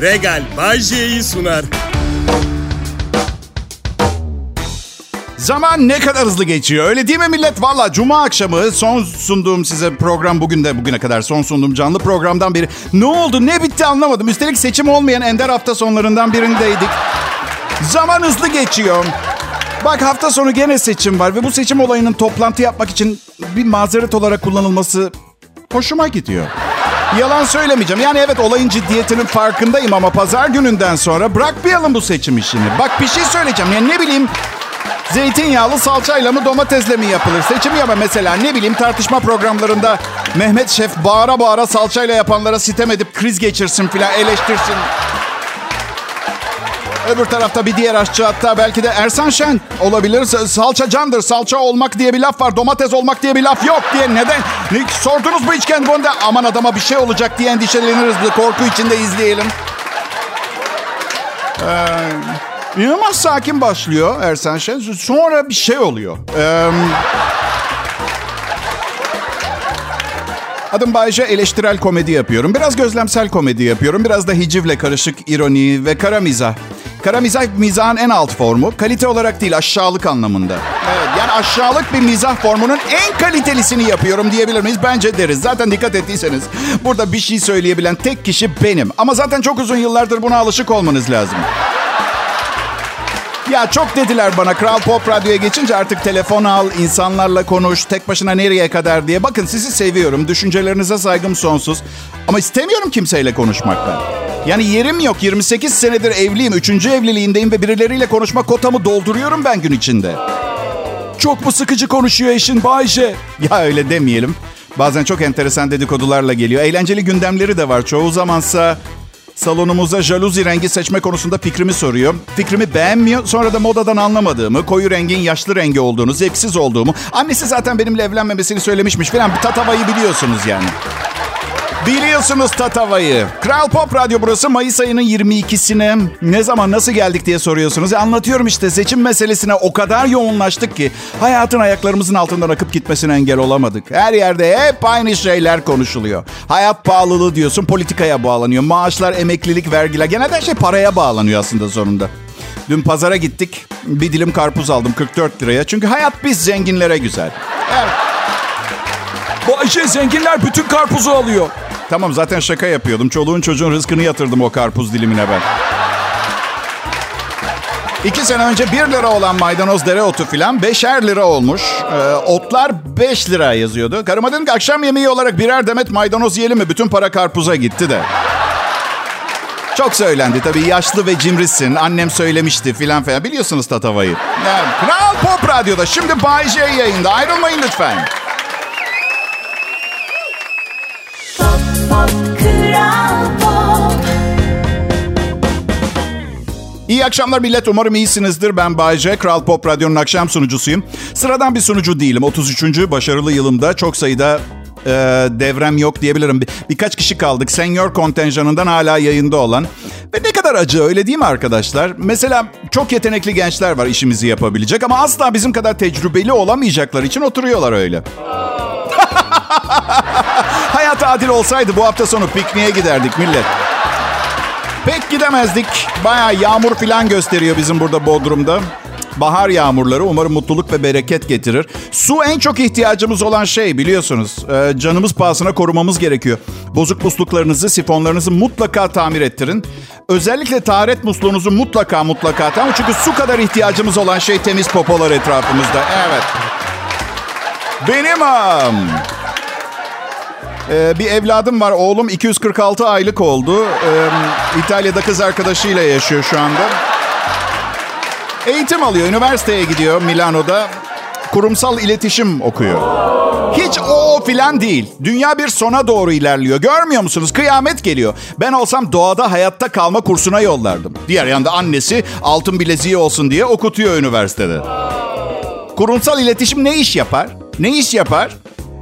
Regal Bajje'yi sunar. Zaman ne kadar hızlı geçiyor öyle değil mi millet? Valla cuma akşamı son sunduğum size program bugün de bugüne kadar son sunduğum canlı programdan biri. Ne oldu ne bitti anlamadım. Üstelik seçim olmayan ender hafta sonlarından birindeydik. Zaman hızlı geçiyor. Bak hafta sonu gene seçim var ve bu seçim olayının toplantı yapmak için bir mazeret olarak kullanılması hoşuma gidiyor. Yalan söylemeyeceğim. Yani evet olayın ciddiyetinin farkındayım ama pazar gününden sonra bırakmayalım bu seçim işini. Bak bir şey söyleyeceğim. Yani ne bileyim Zeytinyağlı salçayla mı domatesle mi yapılır? Seçim yapma mesela ne bileyim tartışma programlarında Mehmet Şef bağıra bağıra salçayla yapanlara sitem edip kriz geçirsin filan eleştirsin. Öbür tarafta bir diğer aşçı hatta belki de Ersan Şen olabilir. Salça candır. Salça olmak diye bir laf var. Domates olmak diye bir laf yok diye. Neden? Ne, sordunuz mu hiç kendi bunda? Aman adama bir şey olacak diye endişeleniriz. Korku içinde izleyelim. Ee, İnanılmaz sakin başlıyor Ersan Şen. Sonra bir şey oluyor. Ee, adım Bayce eleştirel komedi yapıyorum. Biraz gözlemsel komedi yapıyorum. Biraz da hicivle karışık ironi ve kara mizah. Kara mizah mizahın en alt formu. Kalite olarak değil aşağılık anlamında. Evet, yani aşağılık bir mizah formunun en kalitelisini yapıyorum diyebilir miyiz? Bence deriz. Zaten dikkat ettiyseniz burada bir şey söyleyebilen tek kişi benim. Ama zaten çok uzun yıllardır buna alışık olmanız lazım. Ya çok dediler bana Kral Pop Radyo'ya geçince artık telefon al, insanlarla konuş, tek başına nereye kadar diye. Bakın sizi seviyorum, düşüncelerinize saygım sonsuz. Ama istemiyorum kimseyle konuşmak ben. Yani yerim yok, 28 senedir evliyim, 3. evliliğindeyim ve birileriyle konuşma kotamı dolduruyorum ben gün içinde. Çok mu sıkıcı konuşuyor eşin Bayce? Ya öyle demeyelim. Bazen çok enteresan dedikodularla geliyor. Eğlenceli gündemleri de var. Çoğu zamansa Salonumuza jaluzi rengi seçme konusunda fikrimi soruyor. Fikrimi beğenmiyor. Sonra da modadan anlamadığımı, koyu rengin yaşlı rengi olduğunu, zevksiz olduğumu. Annesi zaten benimle evlenmemesini söylemişmiş falan. Bir tatavayı biliyorsunuz yani. Biliyorsunuz Tatava'yı. Kral Pop Radyo burası Mayıs ayının 22'sine. Ne zaman nasıl geldik diye soruyorsunuz. E anlatıyorum işte seçim meselesine o kadar yoğunlaştık ki hayatın ayaklarımızın altından akıp gitmesine engel olamadık. Her yerde hep aynı şeyler konuşuluyor. Hayat pahalılığı diyorsun politikaya bağlanıyor. Maaşlar, emeklilik, vergiler genelde her şey paraya bağlanıyor aslında sonunda. Dün pazara gittik. Bir dilim karpuz aldım 44 liraya. Çünkü hayat biz zenginlere güzel. Evet. Bu Ayşe zenginler bütün karpuzu alıyor. Tamam zaten şaka yapıyordum. Çoluğun çocuğun rızkını yatırdım o karpuz dilimine ben. İki sene önce 1 lira olan maydanoz dereotu filan 5'er lira olmuş. Ee, otlar 5 lira yazıyordu. Karıma dedim ki akşam yemeği olarak birer demet maydanoz yiyelim mi? Bütün para karpuza gitti de. Çok söylendi tabii. Yaşlı ve cimrisin. Annem söylemişti filan filan. Biliyorsunuz Tatava'yı. Yani, Kral Pop Radyo'da. Şimdi Bay J yayında. Ayrılmayın lütfen. İyi akşamlar millet. Umarım iyisinizdir. Ben Bayce. Kral Pop Radyo'nun akşam sunucusuyum. Sıradan bir sunucu değilim. 33. başarılı yılımda çok sayıda e, devrem yok diyebilirim. Bir, birkaç kişi kaldık. Senior kontenjanından hala yayında olan. Ve ne kadar acı öyle değil mi arkadaşlar? Mesela çok yetenekli gençler var işimizi yapabilecek ama asla bizim kadar tecrübeli olamayacaklar için oturuyorlar öyle. Hayat adil olsaydı bu hafta sonu pikniğe giderdik millet. Pek gidemezdik. Baya yağmur falan gösteriyor bizim burada Bodrum'da. Bahar yağmurları umarım mutluluk ve bereket getirir. Su en çok ihtiyacımız olan şey biliyorsunuz. Ee, canımız pahasına korumamız gerekiyor. Bozuk musluklarınızı, sifonlarınızı mutlaka tamir ettirin. Özellikle taharet musluğunuzu mutlaka mutlaka tamir. Çünkü su kadar ihtiyacımız olan şey temiz popolar etrafımızda. Evet. Benim am. Ee, bir evladım var. Oğlum 246 aylık oldu. Ee, İtalya'da kız arkadaşıyla yaşıyor şu anda. Eğitim alıyor. Üniversiteye gidiyor Milano'da. Kurumsal iletişim okuyor. Hiç o filan değil. Dünya bir sona doğru ilerliyor. Görmüyor musunuz? Kıyamet geliyor. Ben olsam doğada hayatta kalma kursuna yollardım. Diğer yanda annesi altın bileziği olsun diye okutuyor üniversitede. Kurumsal iletişim ne iş yapar? Ne iş yapar?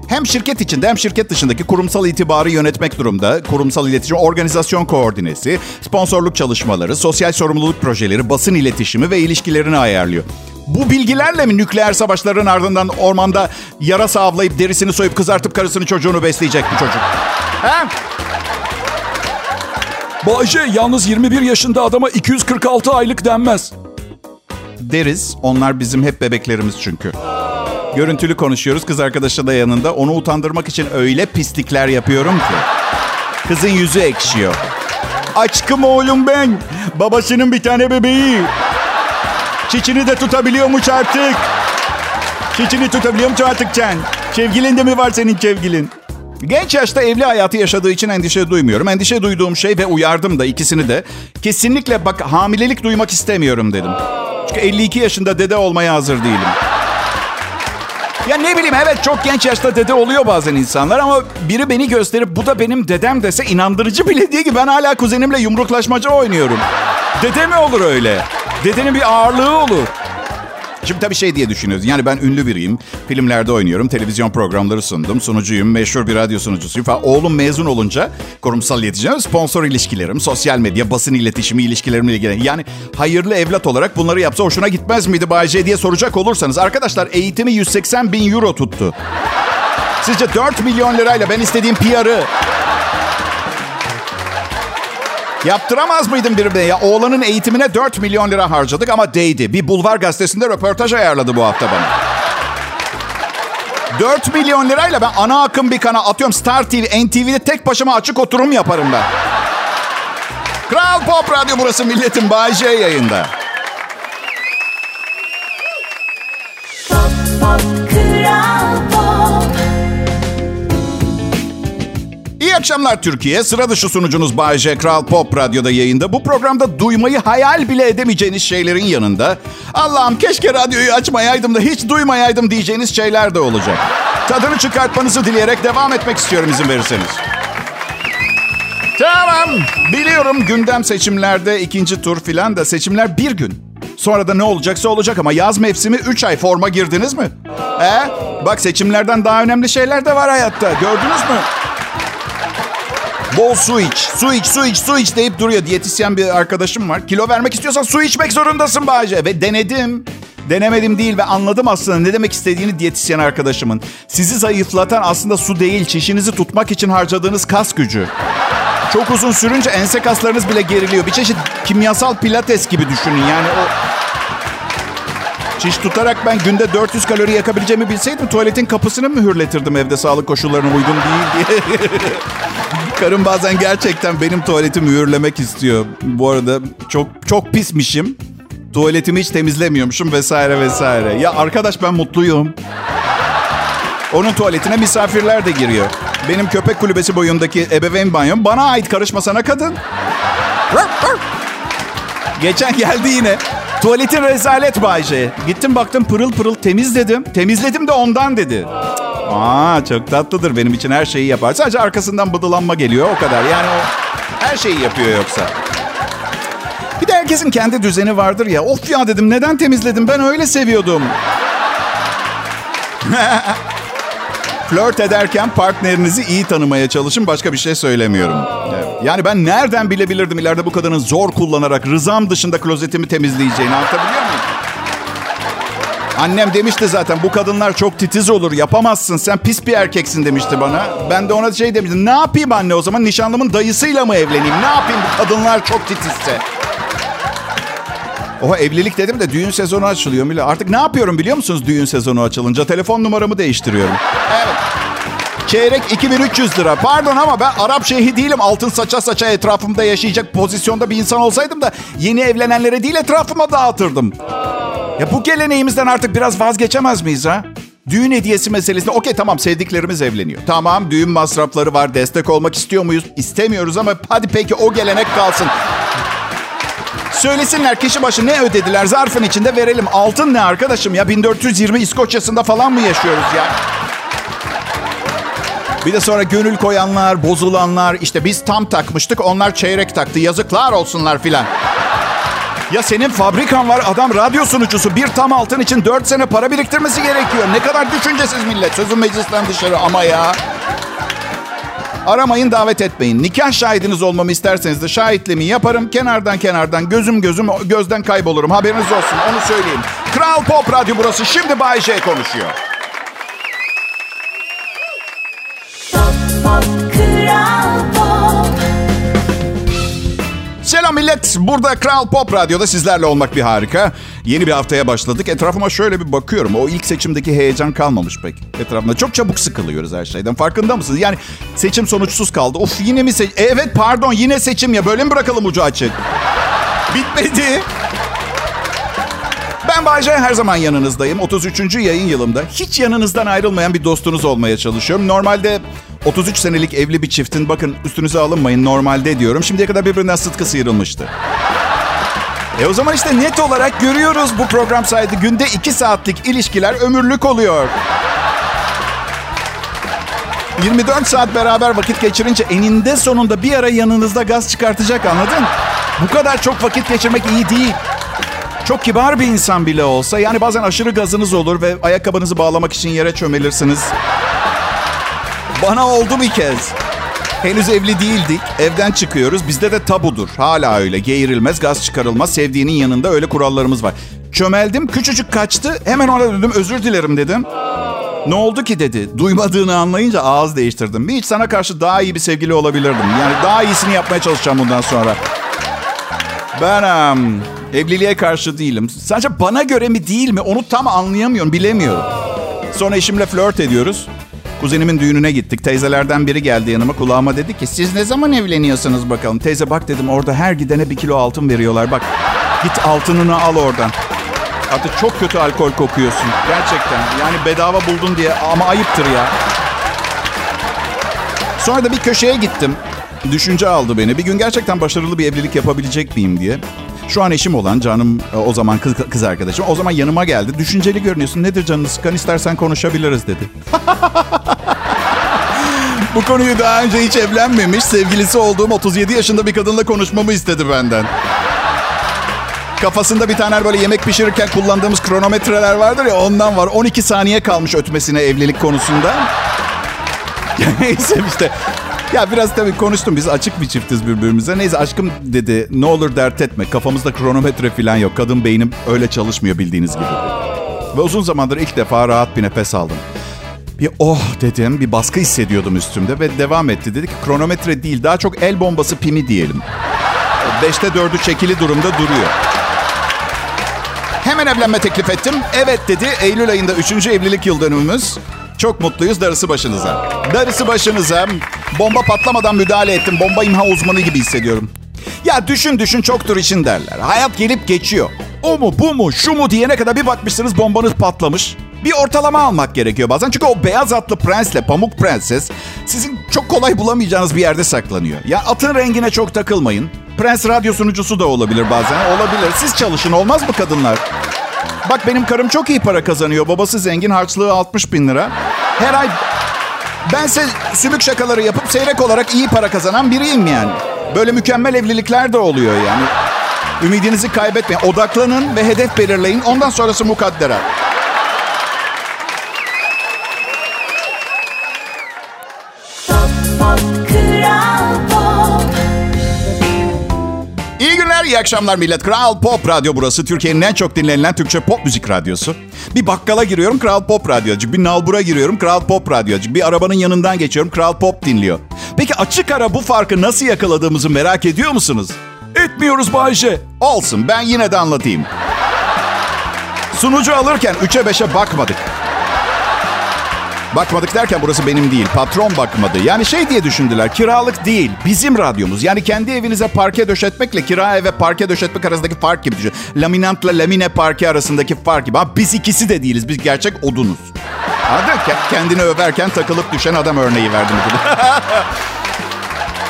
Hem şirket içinde hem şirket dışındaki kurumsal itibarı yönetmek durumda. Kurumsal iletişim, organizasyon koordinesi, sponsorluk çalışmaları, sosyal sorumluluk projeleri, basın iletişimi ve ilişkilerini ayarlıyor. Bu bilgilerle mi nükleer savaşların ardından ormanda yarasa avlayıp derisini soyup kızartıp karısını çocuğunu besleyecek bu çocuk? He? Bayce yalnız 21 yaşında adama 246 aylık denmez. Deriz. Onlar bizim hep bebeklerimiz çünkü. Görüntülü konuşuyoruz. Kız arkadaşı da yanında. Onu utandırmak için öyle pislikler yapıyorum ki. Kızın yüzü ekşiyor. Aşkım oğlum ben. Babasının bir tane bebeği. Çiçini de tutabiliyormuş artık. Çiçini tutabiliyormuş artık Can. Sevgilin de mi var senin sevgilin? Genç yaşta evli hayatı yaşadığı için endişe duymuyorum. Endişe duyduğum şey ve uyardım da ikisini de. Kesinlikle bak hamilelik duymak istemiyorum dedim. Çünkü 52 yaşında dede olmaya hazır değilim. Ya ne bileyim evet çok genç yaşta dede oluyor bazen insanlar ama biri beni gösterip bu da benim dedem dese inandırıcı bile değil ki ben hala kuzenimle yumruklaşmaca oynuyorum. Dede mi olur öyle? Dedenin bir ağırlığı olur. Şimdi tabii şey diye düşünüyoruz. Yani ben ünlü biriyim. Filmlerde oynuyorum. Televizyon programları sundum. Sunucuyum. Meşhur bir radyo sunucusuyum falan. Oğlum mezun olunca kurumsal iletişim, sponsor ilişkilerim, sosyal medya, basın iletişimi ilişkilerimle ilgili. Yani hayırlı evlat olarak bunları yapsa hoşuna gitmez miydi Bayce diye soracak olursanız. Arkadaşlar eğitimi 180 bin euro tuttu. Sizce 4 milyon lirayla ben istediğim PR'ı Yaptıramaz mıydım birbirine ya? Oğlanın eğitimine 4 milyon lira harcadık ama değdi. Bir bulvar gazetesinde röportaj ayarladı bu hafta bana. 4 milyon lirayla ben ana akım bir kana atıyorum Star TV, NTV'de tek başıma açık oturum yaparım ben. Kral Pop Radyo burası milletin Bay J yayında. Pop, pop, İyi akşamlar Türkiye. Sıra dışı sunucunuz Bay J. Kral Pop Radyo'da yayında. Bu programda duymayı hayal bile edemeyeceğiniz şeylerin yanında... Allah'ım keşke radyoyu açmayaydım da hiç duymayaydım diyeceğiniz şeyler de olacak. Tadını çıkartmanızı dileyerek devam etmek istiyorum izin verirseniz. Tamam. Biliyorum gündem seçimlerde ikinci tur filan da seçimler bir gün. Sonra da ne olacaksa olacak ama yaz mevsimi 3 ay forma girdiniz mi? He? Bak seçimlerden daha önemli şeyler de var hayatta. Gördünüz mü? Bol su iç, su iç, su iç, su iç deyip duruyor. Diyetisyen bir arkadaşım var. Kilo vermek istiyorsan su içmek zorundasın Bahçe. Ve denedim. Denemedim değil ve anladım aslında ne demek istediğini diyetisyen arkadaşımın. Sizi zayıflatan aslında su değil, çişinizi tutmak için harcadığınız kas gücü. Çok uzun sürünce ense kaslarınız bile geriliyor. Bir çeşit kimyasal pilates gibi düşünün. Yani o Çiş tutarak ben günde 400 kalori yakabileceğimi bilseydim tuvaletin kapısını mühürletirdim evde sağlık koşullarına uygun değil diye. Karım bazen gerçekten benim tuvaleti mühürlemek istiyor. Bu arada çok çok pismişim. Tuvaletimi hiç temizlemiyormuşum vesaire vesaire. Ya arkadaş ben mutluyum. Onun tuvaletine misafirler de giriyor. Benim köpek kulübesi boyundaki ebeveyn banyom bana ait karışmasana kadın. Geçen geldi yine. Tuvaletin rezalet Bayce. Gittim baktım pırıl pırıl temizledim. Temizledim de ondan dedi. Aa çok tatlıdır benim için her şeyi yapar. Sadece arkasından bıdılanma geliyor o kadar. Yani o her şeyi yapıyor yoksa. Bir de herkesin kendi düzeni vardır ya. Of ya dedim neden temizledim ben öyle seviyordum. Flört ederken partnerinizi iyi tanımaya çalışın. Başka bir şey söylemiyorum. Evet. Yani ben nereden bilebilirdim ileride bu kadının zor kullanarak rızam dışında klozetimi temizleyeceğini anlatabiliyor muyum? Annem demişti zaten bu kadınlar çok titiz olur yapamazsın sen pis bir erkeksin demişti bana. Ben de ona şey demiştim ne yapayım anne o zaman nişanlımın dayısıyla mı evleneyim ne yapayım bu kadınlar çok titizse. Oha evlilik dedim de düğün sezonu açılıyor. Mila. Artık ne yapıyorum biliyor musunuz düğün sezonu açılınca? Telefon numaramı değiştiriyorum. Evet. Çeyrek 2300 lira. Pardon ama ben Arap şeyhi değilim. Altın saça saça etrafımda yaşayacak pozisyonda bir insan olsaydım da yeni evlenenlere değil etrafıma dağıtırdım. Ya bu geleneğimizden artık biraz vazgeçemez miyiz ha? Düğün hediyesi meselesinde okey tamam sevdiklerimiz evleniyor. Tamam düğün masrafları var destek olmak istiyor muyuz? İstemiyoruz ama hadi peki o gelenek kalsın. Söylesinler kişi başı ne ödediler zarfın içinde verelim. Altın ne arkadaşım ya 1420 İskoçya'sında falan mı yaşıyoruz ya? Bir de sonra gönül koyanlar, bozulanlar, işte biz tam takmıştık onlar çeyrek taktı. Yazıklar olsunlar filan. Ya senin fabrikan var adam radyo sunucusu bir tam altın için dört sene para biriktirmesi gerekiyor. Ne kadar düşüncesiz millet. Sözün meclisten dışarı ama ya. Aramayın davet etmeyin. Nikah şahidiniz olmamı isterseniz de şahitliğimi yaparım. Kenardan kenardan gözüm gözüm gözden kaybolurum. Haberiniz olsun onu söyleyeyim. Kral Pop Radyo burası. Şimdi Bay J konuşuyor. Selam millet. Burada Kral Pop Radyo'da sizlerle olmak bir harika. Yeni bir haftaya başladık. Etrafıma şöyle bir bakıyorum. O ilk seçimdeki heyecan kalmamış pek. Etrafında çok çabuk sıkılıyoruz her şeyden. Farkında mısınız? Yani seçim sonuçsuz kaldı. Of yine mi seçim? Evet pardon yine seçim ya. Böyle mi bırakalım ucu açık? Bitmedi. Ben Bayce her zaman yanınızdayım. 33. yayın yılımda hiç yanınızdan ayrılmayan bir dostunuz olmaya çalışıyorum. Normalde 33 senelik evli bir çiftin bakın üstünüze alınmayın normalde diyorum. Şimdiye kadar birbirinden sıtkı sıyrılmıştı. E o zaman işte net olarak görüyoruz bu program sayede günde 2 saatlik ilişkiler ömürlük oluyor. 24 saat beraber vakit geçirince eninde sonunda bir ara yanınızda gaz çıkartacak anladın? Bu kadar çok vakit geçirmek iyi değil. Çok kibar bir insan bile olsa yani bazen aşırı gazınız olur ve ayakkabınızı bağlamak için yere çömelirsiniz. Bana oldu bir kez. Henüz evli değildik. Evden çıkıyoruz. Bizde de tabudur. Hala öyle. Geğirilmez, gaz çıkarılmaz. Sevdiğinin yanında öyle kurallarımız var. Çömeldim. Küçücük kaçtı. Hemen ona dedim özür dilerim dedim. Ne oldu ki dedi. Duymadığını anlayınca ağız değiştirdim. Hiç sana karşı daha iyi bir sevgili olabilirdim. Yani daha iyisini yapmaya çalışacağım bundan sonra. Ben um, evliliğe karşı değilim. Sadece bana göre mi değil mi onu tam anlayamıyorum, bilemiyorum. Sonra eşimle flört ediyoruz. Kuzenimin düğününe gittik. Teyzelerden biri geldi yanıma kulağıma dedi ki siz ne zaman evleniyorsunuz bakalım. Teyze bak dedim orada her gidene bir kilo altın veriyorlar. Bak git altınını al oradan. Artık çok kötü alkol kokuyorsun. Gerçekten. Yani bedava buldun diye ama ayıptır ya. Sonra da bir köşeye gittim. Düşünce aldı beni. Bir gün gerçekten başarılı bir evlilik yapabilecek miyim diye. Şu an eşim olan canım e, o zaman kız, kız arkadaşım. O zaman yanıma geldi. Düşünceli görünüyorsun. Nedir canını sıkan istersen konuşabiliriz dedi. Bu konuyu daha önce hiç evlenmemiş, sevgilisi olduğum 37 yaşında bir kadınla konuşmamı istedi benden. Kafasında bir tane böyle yemek pişirirken kullandığımız kronometreler vardır ya ondan var. 12 saniye kalmış ötmesine evlilik konusunda. Neyse işte. Ya biraz tabii konuştum. Biz açık bir çiftiz birbirimize. Neyse aşkım dedi. Ne olur dert etme. Kafamızda kronometre falan yok. Kadın beynim öyle çalışmıyor bildiğiniz gibi. Ve uzun zamandır ilk defa rahat bir nefes aldım. Bir oh dedim. Bir baskı hissediyordum üstümde ve devam etti. Dedi ki kronometre değil daha çok el bombası pimi diyelim. Beşte dördü çekili durumda duruyor. Hemen evlenme teklif ettim. Evet dedi. Eylül ayında üçüncü evlilik yıl dönümümüz. Çok mutluyuz. Darısı başınıza. Darısı başınıza. Bomba patlamadan müdahale ettim. Bomba imha uzmanı gibi hissediyorum. Ya düşün düşün çoktur için derler. Hayat gelip geçiyor. O mu bu mu şu mu diyene kadar bir bakmışsınız bombanız patlamış. Bir ortalama almak gerekiyor bazen. Çünkü o beyaz atlı prensle pamuk prenses sizin çok kolay bulamayacağınız bir yerde saklanıyor. Ya atın rengine çok takılmayın. Prens radyo sunucusu da olabilir bazen. Olabilir. Siz çalışın olmaz mı kadınlar? Bak benim karım çok iyi para kazanıyor. Babası zengin harçlığı 60 bin lira. Her ay bense sümük şakaları yapıp seyrek olarak iyi para kazanan biriyim yani. Böyle mükemmel evlilikler de oluyor yani. Ümidinizi kaybetmeyin. Odaklanın ve hedef belirleyin. Ondan sonrası mukadderat. İyi akşamlar millet. Kral Pop Radyo burası. Türkiye'nin en çok dinlenilen Türkçe pop müzik radyosu. Bir bakkala giriyorum, Kral Pop Radyocu. Bir nalbura giriyorum, Kral Pop Radyocu. Bir arabanın yanından geçiyorum, Kral Pop dinliyor. Peki açık ara bu farkı nasıl yakaladığımızı merak ediyor musunuz? Etmiyoruz Bayşe. Olsun, ben yine de anlatayım. Sunucu alırken 3'e 5'e bakmadık. Bakmadık derken burası benim değil. Patron bakmadı. Yani şey diye düşündüler. Kiralık değil. Bizim radyomuz. Yani kendi evinize parke döşetmekle kira eve parke döşetmek arasındaki fark gibi düşün. Laminantla lamine parke arasındaki fark gibi. Ama biz ikisi de değiliz. Biz gerçek odunuz. Anladın? Ke- Kendini överken takılıp düşen adam örneği verdim.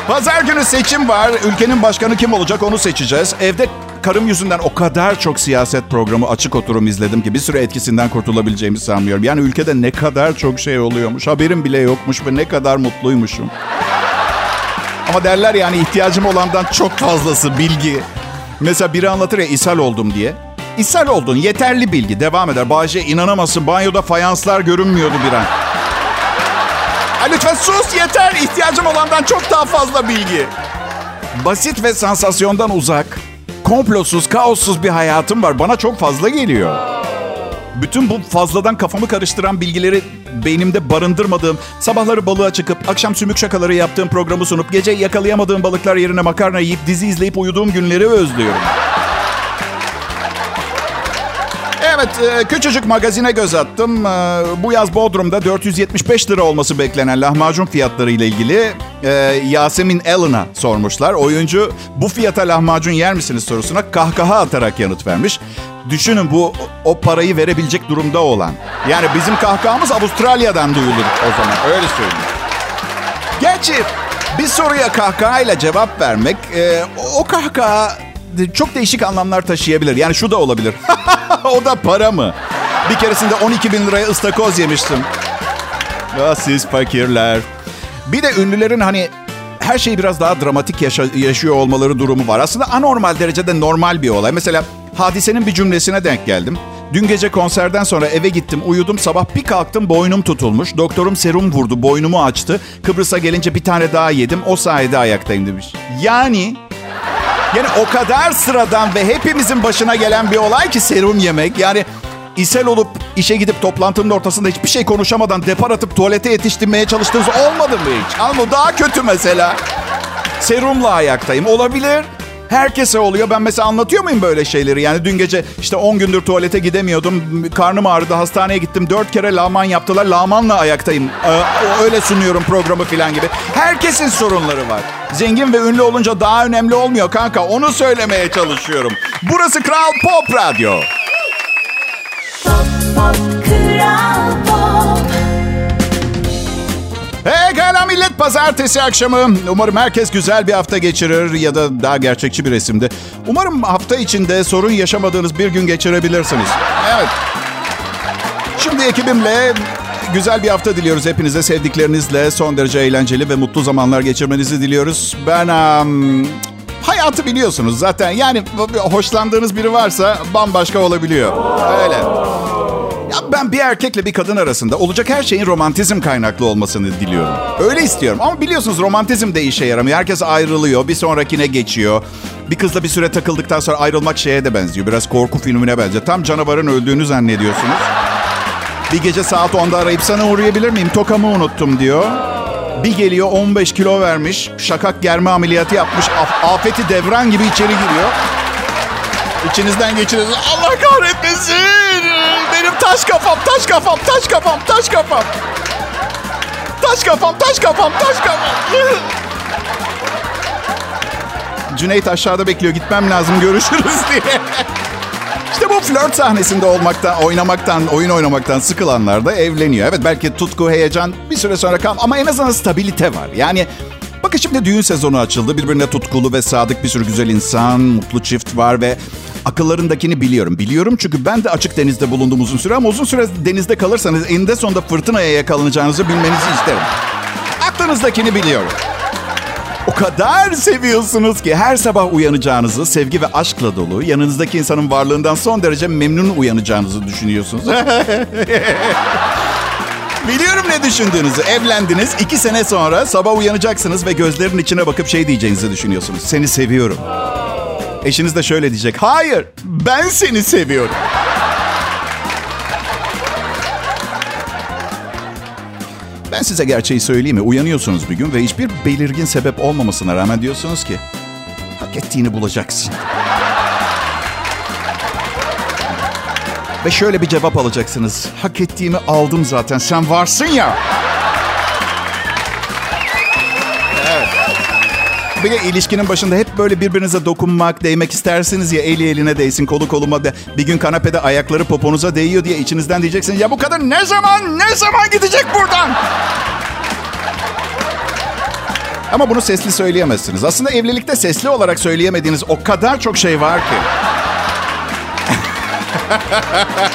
Pazar günü seçim var. Ülkenin başkanı kim olacak onu seçeceğiz. Evde karım yüzünden o kadar çok siyaset programı açık oturum izledim ki bir süre etkisinden kurtulabileceğimi sanmıyorum. Yani ülkede ne kadar çok şey oluyormuş. Haberim bile yokmuş ve ne kadar mutluymuşum. Ama derler yani ihtiyacım olandan çok fazlası bilgi. Mesela biri anlatır ya ishal oldum diye. İshal oldun yeterli bilgi devam eder. Bahçe inanamazsın banyoda fayanslar görünmüyordu bir an. Ay lütfen sus yeter. İhtiyacım olandan çok daha fazla bilgi. Basit ve sansasyondan uzak, komplosuz, kaossuz bir hayatım var. Bana çok fazla geliyor. Bütün bu fazladan kafamı karıştıran bilgileri beynimde barındırmadığım, sabahları balığa çıkıp akşam sümük şakaları yaptığım programı sunup gece yakalayamadığım balıklar yerine makarna yiyip dizi izleyip uyuduğum günleri özlüyorum. Evet, e, küçücük magazine göz attım. E, Bu yaz Bodrum'da 475 lira olması beklenen lahmacun fiyatları ile ilgili e, Yasemin Allen'a sormuşlar. Oyuncu bu fiyata lahmacun yer misiniz sorusuna kahkaha atarak yanıt vermiş. Düşünün bu o parayı verebilecek durumda olan. Yani bizim kahkahamız Avustralya'dan duyulur o zaman öyle söyleyeyim. Gerçi bir soruya kahkahayla cevap vermek o kahkaha çok değişik anlamlar taşıyabilir. Yani şu da olabilir. o da para mı? Bir keresinde 12 bin liraya ıstakoz yemiştim. Ya siz fakirler. Bir de ünlülerin hani her şeyi biraz daha dramatik yaşa- yaşıyor olmaları durumu var. Aslında anormal derecede normal bir olay. Mesela hadisenin bir cümlesine denk geldim. Dün gece konserden sonra eve gittim, uyudum. Sabah bir kalktım, boynum tutulmuş. Doktorum serum vurdu, boynumu açtı. Kıbrıs'a gelince bir tane daha yedim. O sayede ayaktayım demiş. Yani yani o kadar sıradan ve hepimizin başına gelen bir olay ki serum yemek. Yani ishal olup işe gidip toplantının ortasında hiçbir şey konuşamadan depar atıp tuvalete yetiştirmeye çalıştığınız olmadı mı hiç? Ama daha kötü mesela. Serumla ayaktayım. Olabilir. Herkese oluyor. Ben mesela anlatıyor muyum böyle şeyleri? Yani dün gece işte 10 gündür tuvalete gidemiyordum. Karnım ağrıdı. Hastaneye gittim. 4 kere laman yaptılar. Lamanla ayaktayım. Ee, öyle sunuyorum programı falan gibi. Herkesin sorunları var. Zengin ve ünlü olunca daha önemli olmuyor kanka. Onu söylemeye çalışıyorum. Burası Kral Pop Radyo. Pop, pop, Kral Pop. Pekala millet pazartesi akşamı. Umarım herkes güzel bir hafta geçirir ya da daha gerçekçi bir resimde. Umarım hafta içinde sorun yaşamadığınız bir gün geçirebilirsiniz. Evet. Şimdi ekibimle güzel bir hafta diliyoruz hepinize. Sevdiklerinizle son derece eğlenceli ve mutlu zamanlar geçirmenizi diliyoruz. Ben am, hayatı biliyorsunuz zaten. Yani hoşlandığınız biri varsa bambaşka olabiliyor. Öyle. Ben bir erkekle bir kadın arasında olacak her şeyin romantizm kaynaklı olmasını diliyorum. Öyle istiyorum ama biliyorsunuz romantizm de işe yaramıyor. Herkes ayrılıyor, bir sonrakine geçiyor. Bir kızla bir süre takıldıktan sonra ayrılmak şeye de benziyor. Biraz korku filmine benziyor. Tam canavarın öldüğünü zannediyorsunuz. Bir gece saat 10'da arayıp sana uğrayabilir miyim? Tokamı unuttum diyor. Bir geliyor 15 kilo vermiş. Şakak germe ameliyatı yapmış. Af- afeti devran gibi içeri giriyor. İçinizden geçiriyorsunuz. Allah kahretmesin. Taş kafam, taş kafam, taş kafam, taş kafam. Taş kafam, taş kafam, taş kafam. Cüneyt aşağıda bekliyor. Gitmem lazım. Görüşürüz diye. İşte bu flört sahnesinde olmaktan, oynamaktan, oyun oynamaktan sıkılanlar da evleniyor. Evet belki tutku, heyecan bir süre sonra kal ama en azından stabilite var. Yani bakın şimdi düğün sezonu açıldı. Birbirine tutkulu ve sadık bir sürü güzel insan, mutlu çift var ve akıllarındakini biliyorum. Biliyorum çünkü ben de açık denizde bulundum uzun süre ama uzun süre denizde kalırsanız eninde sonunda fırtınaya yakalanacağınızı bilmenizi isterim. Aklınızdakini biliyorum. O kadar seviyorsunuz ki her sabah uyanacağınızı sevgi ve aşkla dolu, yanınızdaki insanın varlığından son derece memnun uyanacağınızı düşünüyorsunuz. Biliyorum ne düşündüğünüzü. Evlendiniz, iki sene sonra sabah uyanacaksınız ve gözlerin içine bakıp şey diyeceğinizi düşünüyorsunuz. Seni seviyorum. Eşiniz de şöyle diyecek. Hayır, ben seni seviyorum. Ben size gerçeği söyleyeyim mi? Uyanıyorsunuz bir gün ve hiçbir belirgin sebep olmamasına rağmen diyorsunuz ki hak ettiğini bulacaksın. ve şöyle bir cevap alacaksınız. Hak ettiğimi aldım zaten. Sen varsın ya. Bir de ilişkinin başında hep böyle birbirinize dokunmak, değmek istersiniz ya eli eline değsin, kolu koluma de. Bir gün kanepede ayakları poponuza değiyor diye içinizden diyeceksiniz. Ya bu kadın ne zaman, ne zaman gidecek buradan? Ama bunu sesli söyleyemezsiniz. Aslında evlilikte sesli olarak söyleyemediğiniz o kadar çok şey var ki.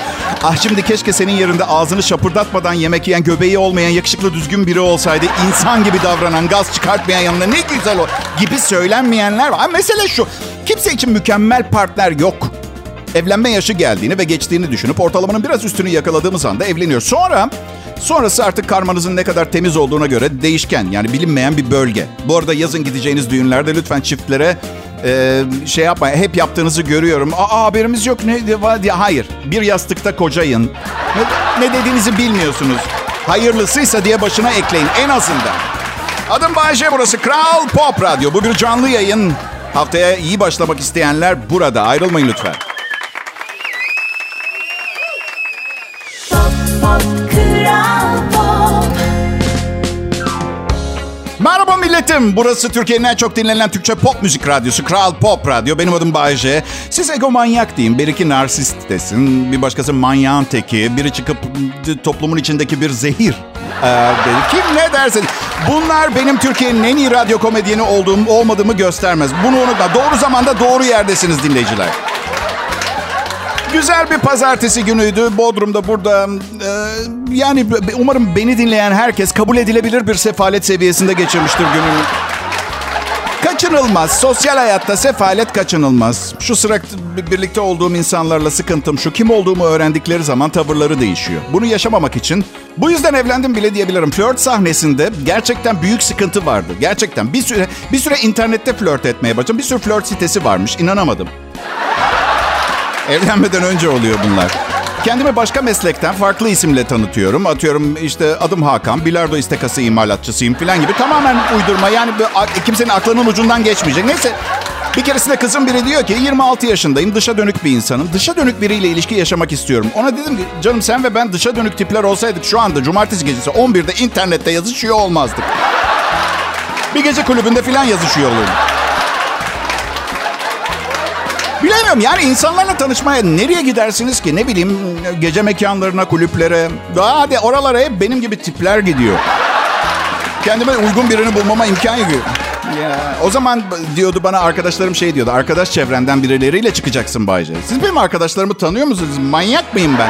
ah şimdi keşke senin yerinde ağzını şapırdatmadan yemek yiyen, göbeği olmayan, yakışıklı düzgün biri olsaydı. insan gibi davranan, gaz çıkartmayan yanında ne güzel o gibi söylenmeyenler var. Ha, mesele şu, kimse için mükemmel partner yok. Evlenme yaşı geldiğini ve geçtiğini düşünüp ortalamanın biraz üstünü yakaladığımız anda evleniyor. Sonra sonrası artık karmanızın ne kadar temiz olduğuna göre değişken yani bilinmeyen bir bölge. Bu arada yazın gideceğiniz düğünlerde lütfen çiftlere e, şey yapmayın. Hep yaptığınızı görüyorum. Aa haberimiz yok ne diye. Hayır. Bir yastıkta kocayın. Ne, ne dediğinizi bilmiyorsunuz. Hayırlısıysa diye başına ekleyin en azından. Adım Bayece burası Kral Pop Radyo. Bu bir canlı yayın. Haftaya iyi başlamak isteyenler burada. Ayrılmayın lütfen. Milletim. Burası Türkiye'nin en çok dinlenen Türkçe pop müzik radyosu. Kral Pop Radyo. Benim adım Bayece. Siz egomanyak deyin. Bir iki narsist desin. Bir başkası manyağın teki. Biri çıkıp toplumun içindeki bir zehir. Ee. Kim ne dersin? Bunlar benim Türkiye'nin en iyi radyo komedyeni olduğum olmadığımı göstermez. Bunu unutma. Doğru zamanda doğru yerdesiniz dinleyiciler. Güzel bir pazartesi günüydü. Bodrum'da burada. Ee, yani umarım beni dinleyen herkes kabul edilebilir bir sefalet seviyesinde geçirmiştir gününü. Kaçınılmaz. Sosyal hayatta sefalet kaçınılmaz. Şu sıra birlikte olduğum insanlarla sıkıntım şu. Kim olduğumu öğrendikleri zaman tavırları değişiyor. Bunu yaşamamak için bu yüzden evlendim bile diyebilirim. Flört sahnesinde gerçekten büyük sıkıntı vardı. Gerçekten bir süre bir süre internette flört etmeye başladım. Bir sürü flört sitesi varmış. İnanamadım. Evlenmeden önce oluyor bunlar. Kendimi başka meslekten farklı isimle tanıtıyorum. Atıyorum işte adım Hakan, bilardo istekası imalatçısıyım falan gibi. Tamamen uydurma yani kimsenin aklının ucundan geçmeyecek. Neyse bir keresinde kızım biri diyor ki 26 yaşındayım, dışa dönük bir insanım. Dışa dönük biriyle ilişki yaşamak istiyorum. Ona dedim ki canım sen ve ben dışa dönük tipler olsaydık şu anda cumartesi gecesi 11'de internette yazışıyor olmazdık. Bir gece kulübünde falan yazışıyor olurduk. Bilemiyorum yani insanlarla tanışmaya nereye gidersiniz ki? Ne bileyim gece mekanlarına, kulüplere. Daha hadi oralara hep benim gibi tipler gidiyor. Kendime uygun birini bulmama imkan yok. Ya, o zaman diyordu bana arkadaşlarım şey diyordu. Arkadaş çevrenden birileriyle çıkacaksın Bayce. Siz benim arkadaşlarımı tanıyor musunuz? Manyak mıyım ben?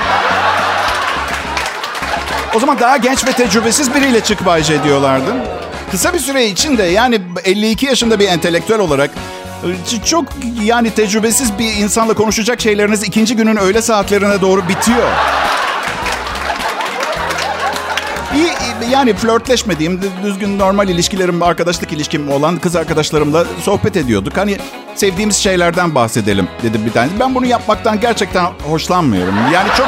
O zaman daha genç ve tecrübesiz biriyle çık Bayce diyorlardı. Kısa bir süre içinde yani 52 yaşında bir entelektüel olarak çok yani tecrübesiz bir insanla konuşacak şeyleriniz ikinci günün öğle saatlerine doğru bitiyor. Yani flörtleşmediğim, düzgün normal ilişkilerim, arkadaşlık ilişkim olan kız arkadaşlarımla sohbet ediyorduk. Hani sevdiğimiz şeylerden bahsedelim dedi bir tanesi. Ben bunu yapmaktan gerçekten hoşlanmıyorum. Yani çok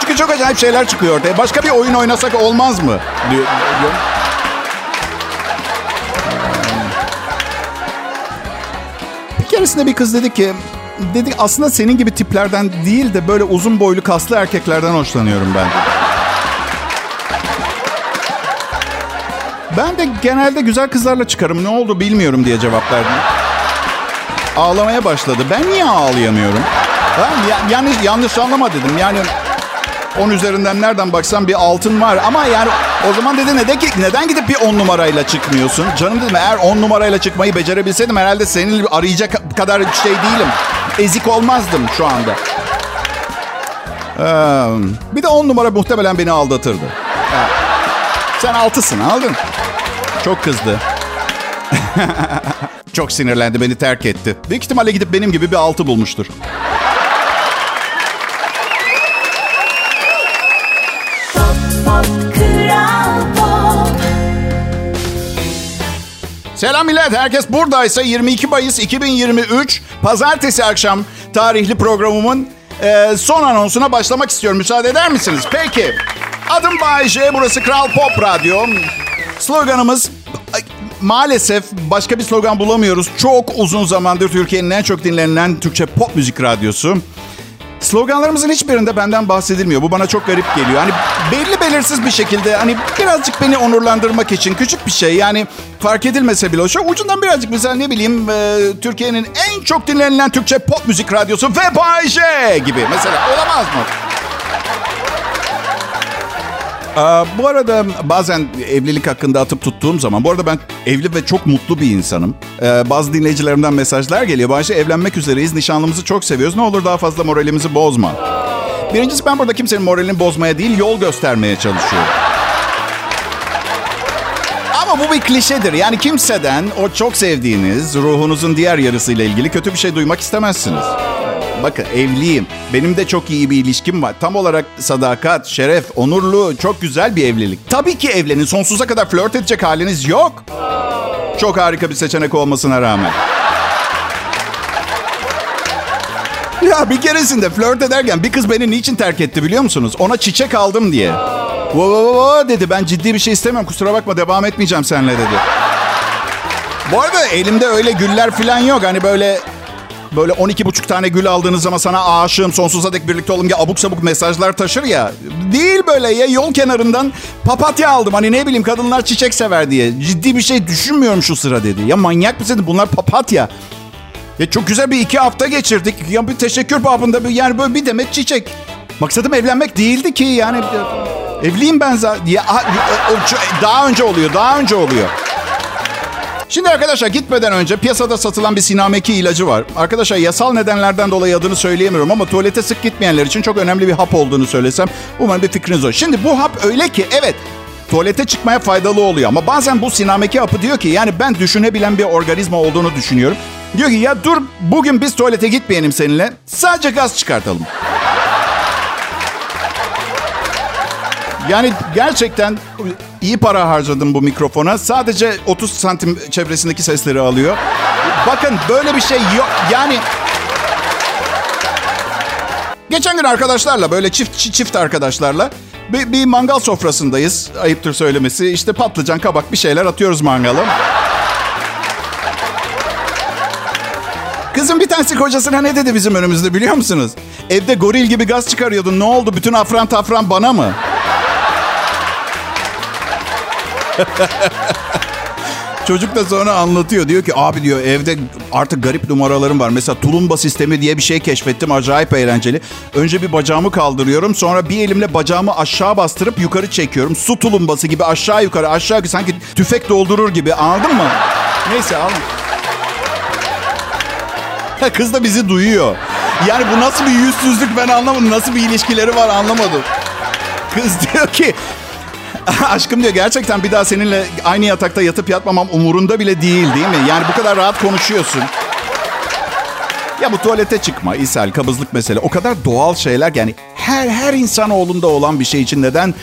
çünkü çok acayip şeyler çıkıyor ortaya. Başka bir oyun oynasak olmaz mı? Diyor, diyor. Keresinde bir kız dedi ki dedi aslında senin gibi tiplerden değil de böyle uzun boylu kaslı erkeklerden hoşlanıyorum ben. Ben de genelde güzel kızlarla çıkarım ne oldu bilmiyorum diye cevap verdim. Ağlamaya başladı. Ben niye ağlayamıyorum? Ha, yanlış, yanlış anlama dedim. Yani 10 üzerinden nereden baksan bir altın var. Ama yani o zaman dedi neden, neden gidip bir 10 numarayla çıkmıyorsun? Canım dedim eğer 10 numarayla çıkmayı becerebilseydim herhalde senin arayacak kadar şey değilim. Ezik olmazdım şu anda. Ee, bir de 10 numara muhtemelen beni aldatırdı. Evet. Sen altısın aldın. Çok kızdı. Çok sinirlendi beni terk etti. Büyük ihtimalle gidip benim gibi bir altı bulmuştur. Selam millet. Herkes buradaysa 22 Mayıs 2023 Pazartesi akşam tarihli programımın e, son anonsuna başlamak istiyorum. Müsaade eder misiniz? Peki. Adım Bayece. Burası Kral Pop Radyo. Sloganımız maalesef başka bir slogan bulamıyoruz. Çok uzun zamandır Türkiye'nin en çok dinlenen Türkçe pop müzik radyosu. Sloganlarımızın hiçbirinde benden bahsedilmiyor. Bu bana çok garip geliyor. Hani belli belirsiz bir şekilde hani birazcık beni onurlandırmak için küçük bir şey. Yani fark edilmese bile şu ucundan birazcık mesela ne bileyim e, Türkiye'nin en çok dinlenilen Türkçe pop müzik radyosu ve Bayşe gibi mesela olamaz mı? Bu arada bazen evlilik hakkında atıp tuttuğum zaman, bu arada ben evli ve çok mutlu bir insanım. Ee, bazı dinleyicilerimden mesajlar geliyor. Bayşe evlenmek üzereyiz, nişanlımızı çok seviyoruz. Ne olur daha fazla moralimizi bozma. Birincisi ben burada kimsenin moralini bozmaya değil, yol göstermeye çalışıyorum. Ama bu bir klişedir. Yani kimseden o çok sevdiğiniz ruhunuzun diğer yarısıyla ilgili kötü bir şey duymak istemezsiniz. Bakın evliyim. Benim de çok iyi bir ilişkim var. Tam olarak sadakat, şeref, onurlu, çok güzel bir evlilik. Tabii ki evlenin. Sonsuza kadar flört edecek haliniz yok. Çok harika bir seçenek olmasına rağmen. Ya bir keresinde flört ederken bir kız beni niçin terk etti biliyor musunuz? Ona çiçek aldım diye. Wo, wo, wo, dedi ben ciddi bir şey istemiyorum kusura bakma devam etmeyeceğim seninle dedi. Bu arada elimde öyle güller falan yok. Hani böyle böyle 12 buçuk tane gül aldığınız zaman sana aşığım sonsuza dek birlikte olalım diye abuk sabuk mesajlar taşır ya. Değil böyle ya yol kenarından papatya aldım. Hani ne bileyim kadınlar çiçek sever diye. Ciddi bir şey düşünmüyorum şu sıra dedi. Ya manyak mısın bunlar papatya. Ya çok güzel bir iki hafta geçirdik. Ya bir teşekkür babında bir yani böyle bir demet çiçek. Maksadım evlenmek değildi ki yani. Evliyim ben zaten. Ya, daha önce oluyor, daha önce oluyor. Şimdi arkadaşlar gitmeden önce piyasada satılan bir sinameki ilacı var. Arkadaşlar yasal nedenlerden dolayı adını söyleyemiyorum ama tuvalete sık gitmeyenler için çok önemli bir hap olduğunu söylesem umarım bir fikriniz olur. Şimdi bu hap öyle ki evet tuvalete çıkmaya faydalı oluyor ama bazen bu sinameki hapı diyor ki yani ben düşünebilen bir organizma olduğunu düşünüyorum. Diyor ki ya dur bugün biz tuvalete gitmeyelim seninle sadece gaz çıkartalım. Yani gerçekten iyi para harcadım bu mikrofona. Sadece 30 santim çevresindeki sesleri alıyor. Bakın böyle bir şey yok. Yani Geçen gün arkadaşlarla böyle çift çift arkadaşlarla bir, bir mangal sofrasındayız. Ayıptır söylemesi. İşte patlıcan, kabak bir şeyler atıyoruz mangala. Kızım bir tanesi kocasına ne dedi bizim önümüzde biliyor musunuz? Evde goril gibi gaz çıkarıyordun. Ne oldu? Bütün afran tafran bana mı? Çocuk da sonra anlatıyor. Diyor ki abi diyor evde artık garip numaralarım var. Mesela tulumba sistemi diye bir şey keşfettim. Acayip eğlenceli. Önce bir bacağımı kaldırıyorum. Sonra bir elimle bacağımı aşağı bastırıp yukarı çekiyorum. Su tulumbası gibi aşağı yukarı aşağı. Sanki tüfek doldurur gibi. Anladın mı? Neyse alın. Kız da bizi duyuyor. Yani bu nasıl bir yüzsüzlük ben anlamadım. Nasıl bir ilişkileri var anlamadım. Kız diyor ki Aşkım diyor gerçekten bir daha seninle aynı yatakta yatıp yatmamam umurunda bile değil değil mi? Yani bu kadar rahat konuşuyorsun. Ya bu tuvalete çıkma, ishal, kabızlık mesele o kadar doğal şeyler yani her her insan oğlunda olan bir şey için neden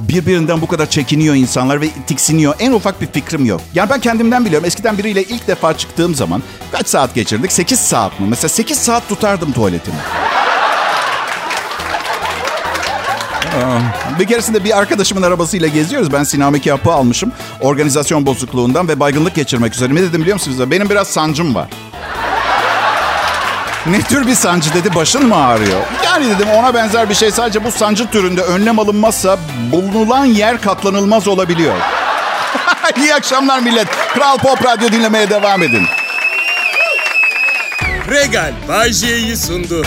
birbirinden bu kadar çekiniyor insanlar ve tiksiniyor. En ufak bir fikrim yok. Yani ben kendimden biliyorum. Eskiden biriyle ilk defa çıktığım zaman kaç saat geçirdik? 8 saat mi? Mesela 8 saat tutardım tuvaletimi. Bir keresinde bir arkadaşımın arabasıyla geziyoruz. Ben sinameki hapı almışım. Organizasyon bozukluğundan ve baygınlık geçirmek üzere. Ne dedim biliyor musunuz? Benim biraz sancım var. Ne tür bir sancı dedi başın mı ağrıyor? Yani dedim ona benzer bir şey sadece bu sancı türünde önlem alınmazsa bulunulan yer katlanılmaz olabiliyor. İyi akşamlar millet. Kral Pop Radyo dinlemeye devam edin. Regal Bay J'yi sundu.